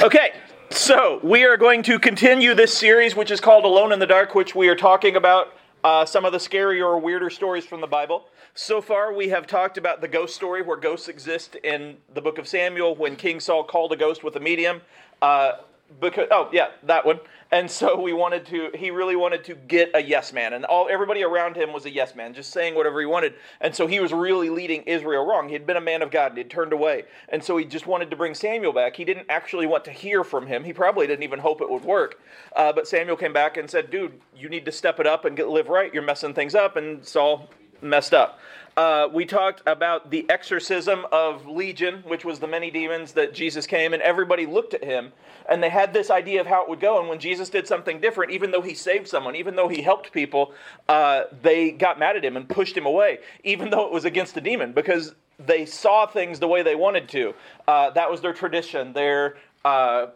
Okay, so we are going to continue this series, which is called Alone in the Dark, which we are talking about uh, some of the scarier or weirder stories from the Bible. So far, we have talked about the ghost story, where ghosts exist in the book of Samuel when King Saul called a ghost with a medium. Uh, because oh yeah, that one. And so we wanted to. He really wanted to get a yes man, and all everybody around him was a yes man, just saying whatever he wanted. And so he was really leading Israel wrong. He had been a man of God, and he'd turned away, and so he just wanted to bring Samuel back. He didn't actually want to hear from him. He probably didn't even hope it would work. Uh, but Samuel came back and said, "Dude, you need to step it up and get, live right. You're messing things up." And Saul messed up. Uh, we talked about the exorcism of Legion, which was the many demons that Jesus came, and everybody looked at him, and they had this idea of how it would go. And when Jesus did something different, even though he saved someone, even though he helped people, uh, they got mad at him and pushed him away, even though it was against the demon, because they saw things the way they wanted to. Uh, that was their tradition, their uh,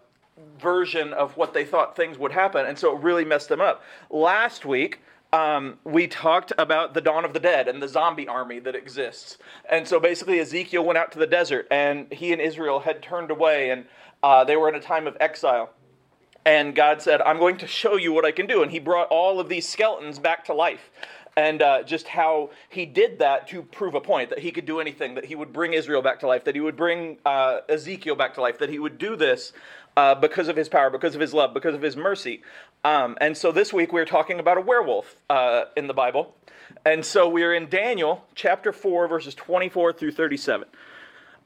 version of what they thought things would happen, and so it really messed them up. Last week, um, we talked about the dawn of the dead and the zombie army that exists. And so basically, Ezekiel went out to the desert, and he and Israel had turned away, and uh, they were in a time of exile. And God said, I'm going to show you what I can do. And he brought all of these skeletons back to life. And uh, just how he did that to prove a point that he could do anything, that he would bring Israel back to life, that he would bring uh, Ezekiel back to life, that he would do this uh, because of his power, because of his love, because of his mercy. Um, and so this week we're talking about a werewolf uh, in the Bible. And so we're in Daniel chapter 4, verses 24 through 37.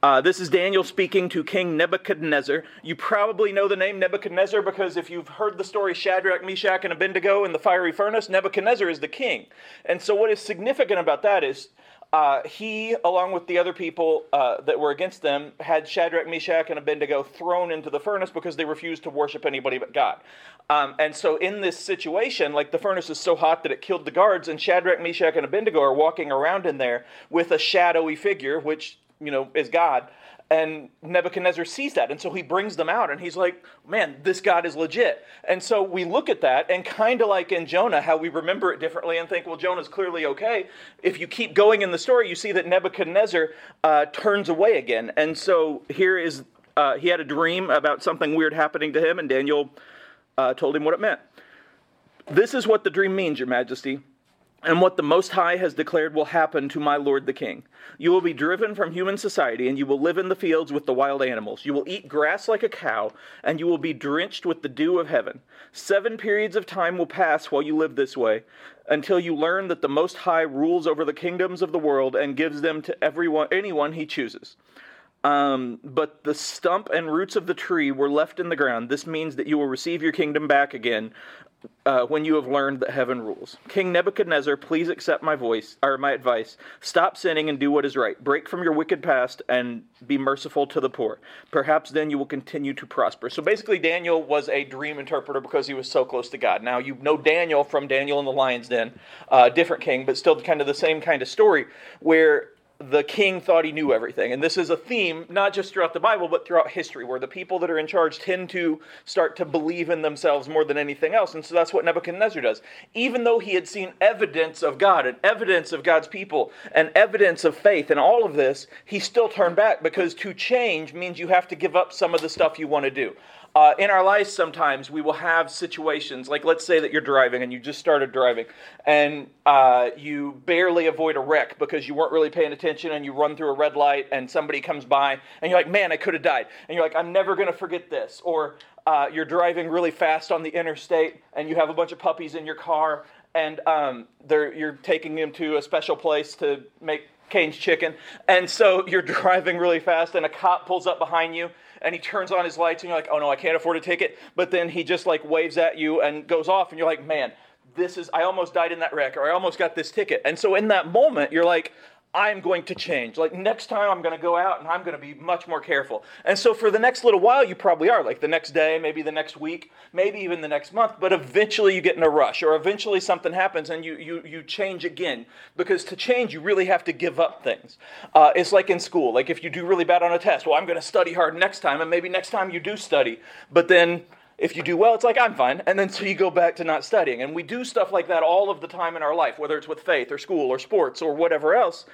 Uh, this is Daniel speaking to King Nebuchadnezzar. You probably know the name Nebuchadnezzar because if you've heard the story Shadrach, Meshach, and Abednego in the fiery furnace, Nebuchadnezzar is the king. And so, what is significant about that is uh, he, along with the other people uh, that were against them, had Shadrach, Meshach, and Abednego thrown into the furnace because they refused to worship anybody but God. Um, and so, in this situation, like the furnace is so hot that it killed the guards, and Shadrach, Meshach, and Abednego are walking around in there with a shadowy figure, which you know, is God. And Nebuchadnezzar sees that. And so he brings them out and he's like, man, this God is legit. And so we look at that and kind of like in Jonah, how we remember it differently and think, well, Jonah's clearly okay. If you keep going in the story, you see that Nebuchadnezzar uh, turns away again. And so here is, uh, he had a dream about something weird happening to him, and Daniel uh, told him what it meant. This is what the dream means, Your Majesty and what the Most High has declared will happen to my lord the king. You will be driven from human society, and you will live in the fields with the wild animals. You will eat grass like a cow, and you will be drenched with the dew of heaven. Seven periods of time will pass while you live this way, until you learn that the Most High rules over the kingdoms of the world and gives them to everyone, anyone he chooses. Um, but the stump and roots of the tree were left in the ground. This means that you will receive your kingdom back again uh, when you have learned that heaven rules. King Nebuchadnezzar, please accept my voice or my advice. Stop sinning and do what is right. Break from your wicked past and be merciful to the poor. Perhaps then you will continue to prosper. So basically, Daniel was a dream interpreter because he was so close to God. Now you know Daniel from Daniel in the Lion's Den, uh, different king, but still kind of the same kind of story where the king thought he knew everything. And this is a theme, not just throughout the Bible, but throughout history, where the people that are in charge tend to start to believe in themselves more than anything else. And so that's what Nebuchadnezzar does. Even though he had seen evidence of God and evidence of God's people and evidence of faith and all of this, he still turned back because to change means you have to give up some of the stuff you want to do. Uh, in our lives, sometimes we will have situations like, let's say that you're driving and you just started driving and uh, you barely avoid a wreck because you weren't really paying attention and you run through a red light and somebody comes by and you're like, man, I could have died. And you're like, I'm never going to forget this. Or uh, you're driving really fast on the interstate and you have a bunch of puppies in your car and um, you're taking them to a special place to make Cane's chicken. And so you're driving really fast and a cop pulls up behind you and he turns on his lights and you're like, oh no, I can't afford a ticket. But then he just like waves at you and goes off and you're like, man, this is, I almost died in that wreck or I almost got this ticket. And so in that moment, you're like, I'm going to change. Like next time I'm going to go out and I'm going to be much more careful. And so for the next little while, you probably are. Like the next day, maybe the next week, maybe even the next month. But eventually you get in a rush or eventually something happens and you, you, you change again. Because to change, you really have to give up things. Uh, it's like in school. Like if you do really bad on a test, well, I'm going to study hard next time. And maybe next time you do study. But then If you do well, it's like, I'm fine. And then so you go back to not studying. And we do stuff like that all of the time in our life, whether it's with faith or school or sports or whatever else.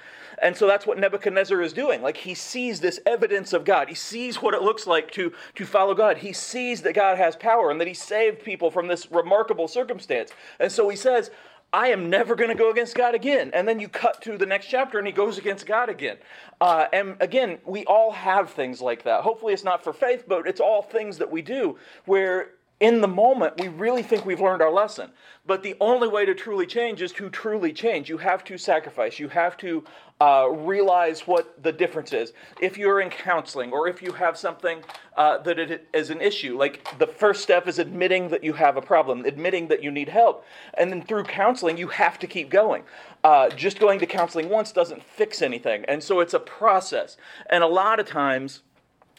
And so that's what Nebuchadnezzar is doing. Like he sees this evidence of God. He sees what it looks like to, to follow God. He sees that God has power and that he saved people from this remarkable circumstance. And so he says, I am never going to go against God again. And then you cut to the next chapter and he goes against God again. Uh, and again, we all have things like that. Hopefully, it's not for faith, but it's all things that we do where in the moment, we really think we've learned our lesson. But the only way to truly change is to truly change. You have to sacrifice. You have to uh, realize what the difference is. If you're in counseling or if you have something uh, that it is an issue, like the first step is admitting that you have a problem, admitting that you need help. And then through counseling, you have to keep going. Uh, just going to counseling once doesn't fix anything. And so it's a process. And a lot of times,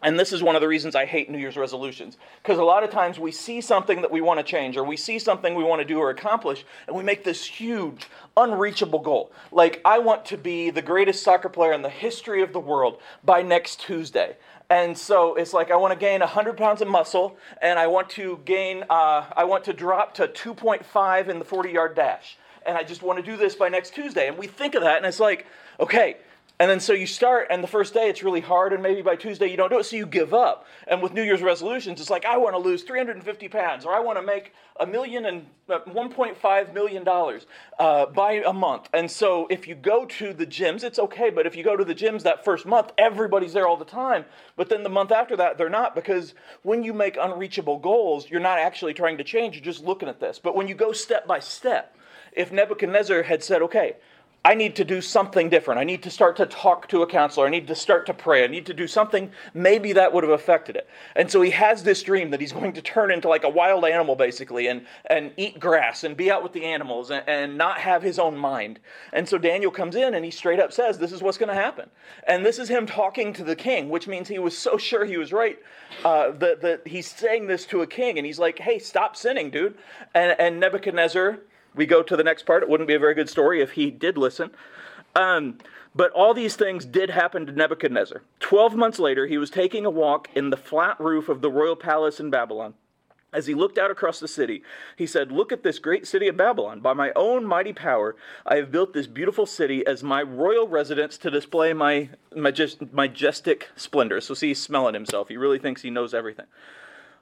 and this is one of the reasons I hate New Year's resolutions. Because a lot of times we see something that we want to change, or we see something we want to do or accomplish, and we make this huge, unreachable goal. Like, I want to be the greatest soccer player in the history of the world by next Tuesday. And so it's like I want to gain 100 pounds of muscle, and I want to gain, uh, I want to drop to 2.5 in the 40 yard dash. And I just want to do this by next Tuesday. And we think of that, and it's like, okay, and then so you start, and the first day it's really hard, and maybe by Tuesday you don't do it, so you give up. And with New Year's resolutions, it's like, I want to lose 350 pounds, or I want to make a million and uh, $1.5 million uh, by a month. And so if you go to the gyms, it's okay, but if you go to the gyms that first month, everybody's there all the time. But then the month after that, they're not, because when you make unreachable goals, you're not actually trying to change, you're just looking at this. But when you go step by step, if Nebuchadnezzar had said, okay, I need to do something different. I need to start to talk to a counselor. I need to start to pray. I need to do something. Maybe that would have affected it. And so he has this dream that he's going to turn into like a wild animal, basically, and, and eat grass and be out with the animals and, and not have his own mind. And so Daniel comes in and he straight up says, This is what's going to happen. And this is him talking to the king, which means he was so sure he was right uh, that, that he's saying this to a king. And he's like, Hey, stop sinning, dude. And, and Nebuchadnezzar we go to the next part. It wouldn't be a very good story if he did listen. Um, but all these things did happen to Nebuchadnezzar. Twelve months later, he was taking a walk in the flat roof of the royal palace in Babylon. As he looked out across the city, he said, Look at this great city of Babylon. By my own mighty power, I have built this beautiful city as my royal residence to display my majestic splendor. So, see, he's smelling himself. He really thinks he knows everything.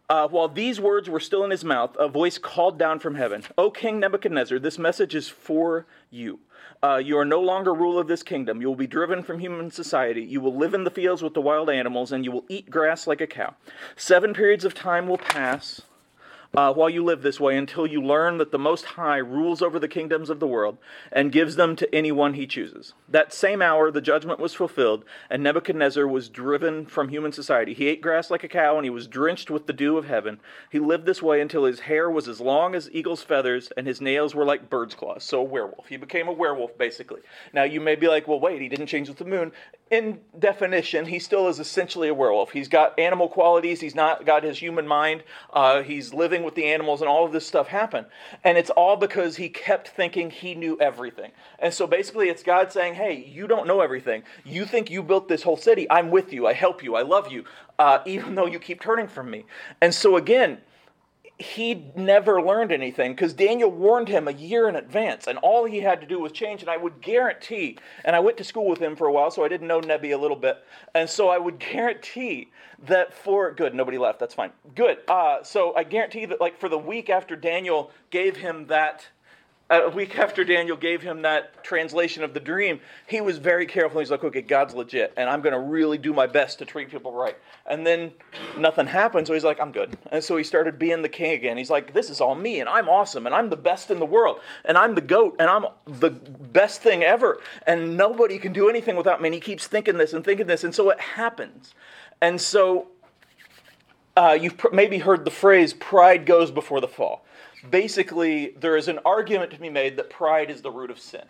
Uh, while these words were still in his mouth, a voice called down from heaven, O King Nebuchadnezzar, this message is for you. Uh, you are no longer ruler of this kingdom. You will be driven from human society. You will live in the fields with the wild animals, and you will eat grass like a cow. Seven periods of time will pass uh, while you live this way until you learn that the Most High rules over the kingdoms of the world and gives them to anyone he chooses. That same hour, the judgment was fulfilled, and Nebuchadnezzar was driven from human society. He ate grass like a cow, and he was drenched with the dew of heaven. He lived this way until his hair was as long as eagle's feathers, and his nails were like bird's claws. So, a werewolf. He became a werewolf, basically. Now, you may be like, well, wait, he didn't change with the moon. In definition, he still is essentially a werewolf. He's got animal qualities, he's not got his human mind, uh, he's living with the animals and all of this stuff happen. And it's all because he kept thinking he knew everything. And so basically, it's God saying, hey, you don't know everything. You think you built this whole city. I'm with you. I help you. I love you, uh, even though you keep turning from me. And so again, he never learned anything because Daniel warned him a year in advance, and all he had to do was change. And I would guarantee, and I went to school with him for a while, so I didn't know Nebi a little bit, and so I would guarantee that for good, nobody left. That's fine. Good. Uh, so I guarantee that, like for the week after Daniel gave him that a week after Daniel gave him that translation of the dream, he was very careful. He's like, okay, God's legit, and I'm going to really do my best to treat people right. And then nothing happened, so he's like, I'm good. And so he started being the king again. He's like, this is all me, and I'm awesome, and I'm the best in the world, and I'm the goat, and I'm the best thing ever, and nobody can do anything without me. And he keeps thinking this and thinking this, and so it happens. And so uh, you've pr- maybe heard the phrase, pride goes before the fall basically, there is an argument to be made that pride is the root of sin.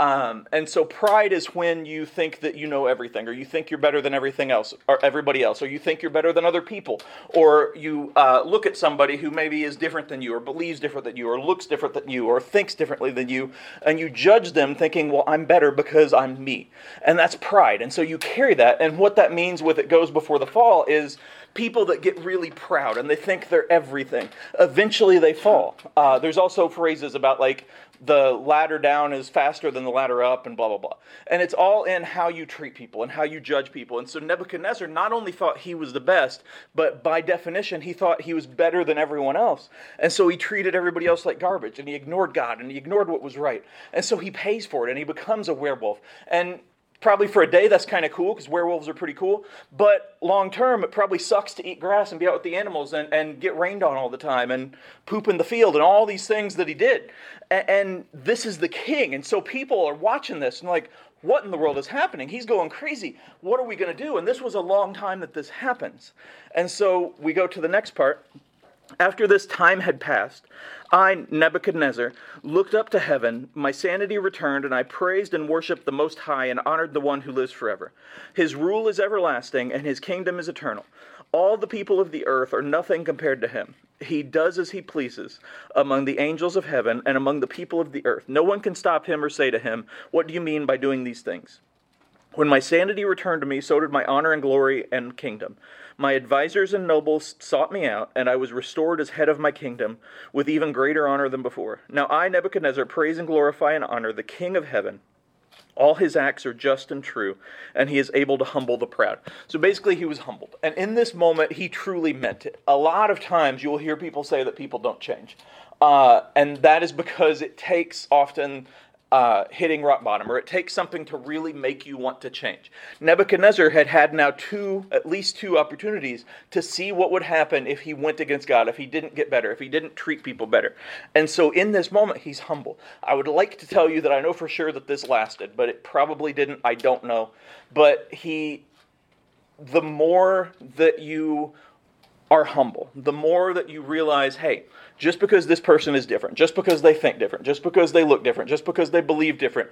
Um, and so pride is when you think that you know everything, or you think you're better than everything else, or everybody else, or you think you're better than other people, or you uh, look at somebody who maybe is different than you, or believes different than you, or looks different than you, or thinks differently than you, and you judge them thinking, well, I'm better because I'm me. And that's pride. And so you carry that. And what that means with it goes before the fall is people that get really proud and they think they're everything. Eventually they fall. Uh, there's also phrases about like the ladder down is faster than the ladder up and blah blah blah. And it's all in how you treat people and how you judge people. And so nebuchadnezzar not only thought he was the best but by definition he thought he was better than everyone else. And so he treated everybody else like garbage and he ignored god and he ignored what was right. And so he pays for it and he becomes a werewolf. And Probably for a day, that's kind of cool because werewolves are pretty cool. But long term, it probably sucks to eat grass and be out with the animals and, and get rained on all the time and poop in the field and all these things that he did. And, and this is the king. And so people are watching this and like, what in the world is happening? He's going crazy. What are we going to do? And this was a long time that this happens. And so we go to the next part. After this time had passed, I, Nebuchadnezzar, looked up to heaven, my sanity returned, and I praised and worshiped the Most High and honored the one who lives forever. His rule is everlasting, and his kingdom is eternal. All the people of the earth are nothing compared to him. He does as he pleases among the angels of heaven and among the people of the earth. No one can stop him or say to him, What do you mean by doing these things? When my sanity returned to me, so did my honor and glory and kingdom. My advisers and nobles sought me out, and I was restored as head of my kingdom with even greater honor than before. Now I, Nebuchadnezzar, praise and glorify and honor the King of heaven. All his acts are just and true, and he is able to humble the proud. So basically, he was humbled. And in this moment, he truly meant it. A lot of times, you'll hear people say that people don't change. Uh, and that is because it takes often uh, hitting rock bottom, or it takes something to really make you want to change. Nebuchadnezzar had had now two, at least two opportunities to see what would happen if he went against God, if he didn't get better, if he didn't treat people better. And so in this moment, he's humble. I would like to tell you that I know for sure that this lasted, but it probably didn't. I don't know. But he, the more that you are humble, the more that you realize, hey, just because this person is different, just because they think different, just because they look different, just because they believe different,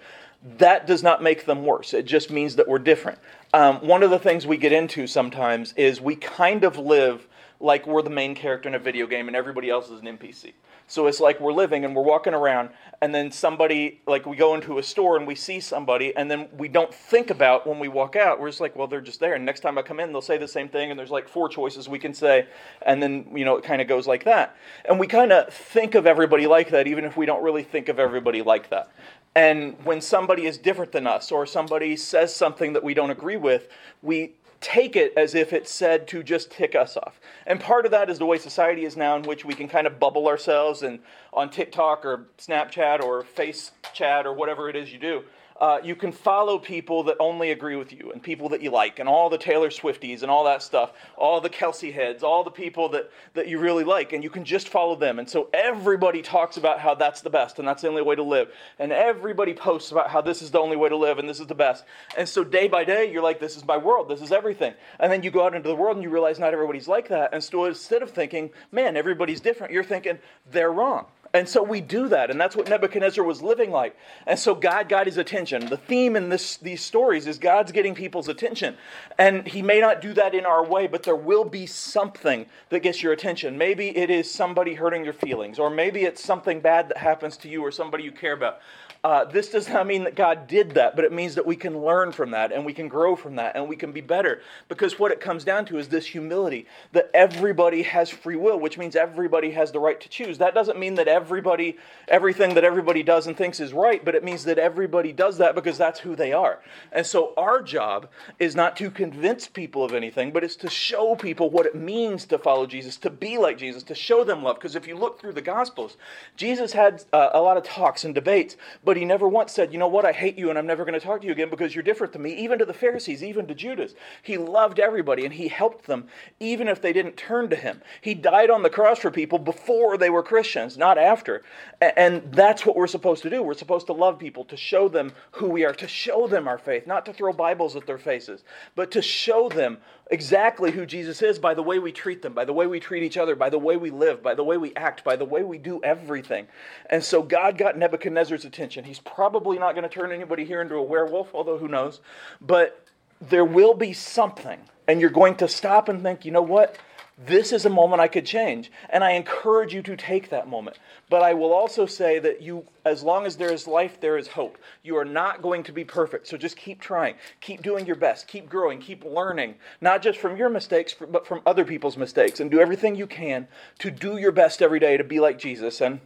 that does not make them worse. It just means that we're different. Um, one of the things we get into sometimes is we kind of live like we're the main character in a video game and everybody else is an NPC. So it's like we're living and we're walking around, and then somebody, like we go into a store and we see somebody, and then we don't think about when we walk out. We're just like, well, they're just there. And next time I come in, they'll say the same thing, and there's like four choices we can say, and then, you know, it kind of goes like that. And we kind of think of everybody like that, even if we don't really think of everybody like that. And when somebody is different than us, or somebody says something that we don't agree with, we take it as if it's said to just tick us off. And part of that is the way society is now, in which we can kind of bubble ourselves and on TikTok or Snapchat or Face Chat or whatever it is you do uh, you can follow people that only agree with you and people that you like and all the Taylor Swifties and all that stuff, all the Kelsey heads, all the people that, that you really like, and you can just follow them. And so everybody talks about how that's the best and that's the only way to live. And everybody posts about how this is the only way to live and this is the best. And so day by day, you're like, this is my world, this is everything. And then you go out into the world and you realize not everybody's like that. And so instead of thinking, man, everybody's different, you're thinking, they're wrong. And so we do that, and that's what Nebuchadnezzar was living like. And so God got his attention. The theme in this, these stories is God's getting people's attention. And he may not do that in our way, but there will be something that gets your attention. Maybe it is somebody hurting your feelings, or maybe it's something bad that happens to you or somebody you care about. Uh, this does not mean that God did that, but it means that we can learn from that and we can grow from that and we can be better. Because what it comes down to is this humility that everybody has free will, which means everybody has the right to choose. That doesn't mean that everybody, everything that everybody does and thinks is right, but it means that everybody does that because that's who they are. And so our job is not to convince people of anything, but it's to show people what it means to follow Jesus, to be like Jesus, to show them love. Because if you look through the Gospels, Jesus had uh, a lot of talks and debates but he never once said, You know what? I hate you and I'm never going to talk to you again because you're different than me. Even to the Pharisees, even to Judas. He loved everybody and he helped them even if they didn't turn to him. He died on the cross for people before they were Christians, not after. And that's what we're supposed to do. We're supposed to love people, to show them who we are, to show them our faith, not to throw Bibles at their faces, but to show them exactly who Jesus is by the way we treat them, by the way we treat each other, by the way we live, by the way we act, by the way we do everything. And so God got Nebuchadnezzar's attention. He's probably not going to turn anybody here into a werewolf, although who knows. But there will be something, and you're going to stop and think, you know what? this is a moment I could change. And I encourage you to take that moment. But I will also say that you, as long as there is life, there is hope. You are not going to be perfect. So just keep trying. Keep doing your best. Keep growing. Keep learning, not just from your mistakes, but from other people's mistakes. And do everything you can to do your best every day to be like Jesus. And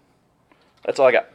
that's all I got.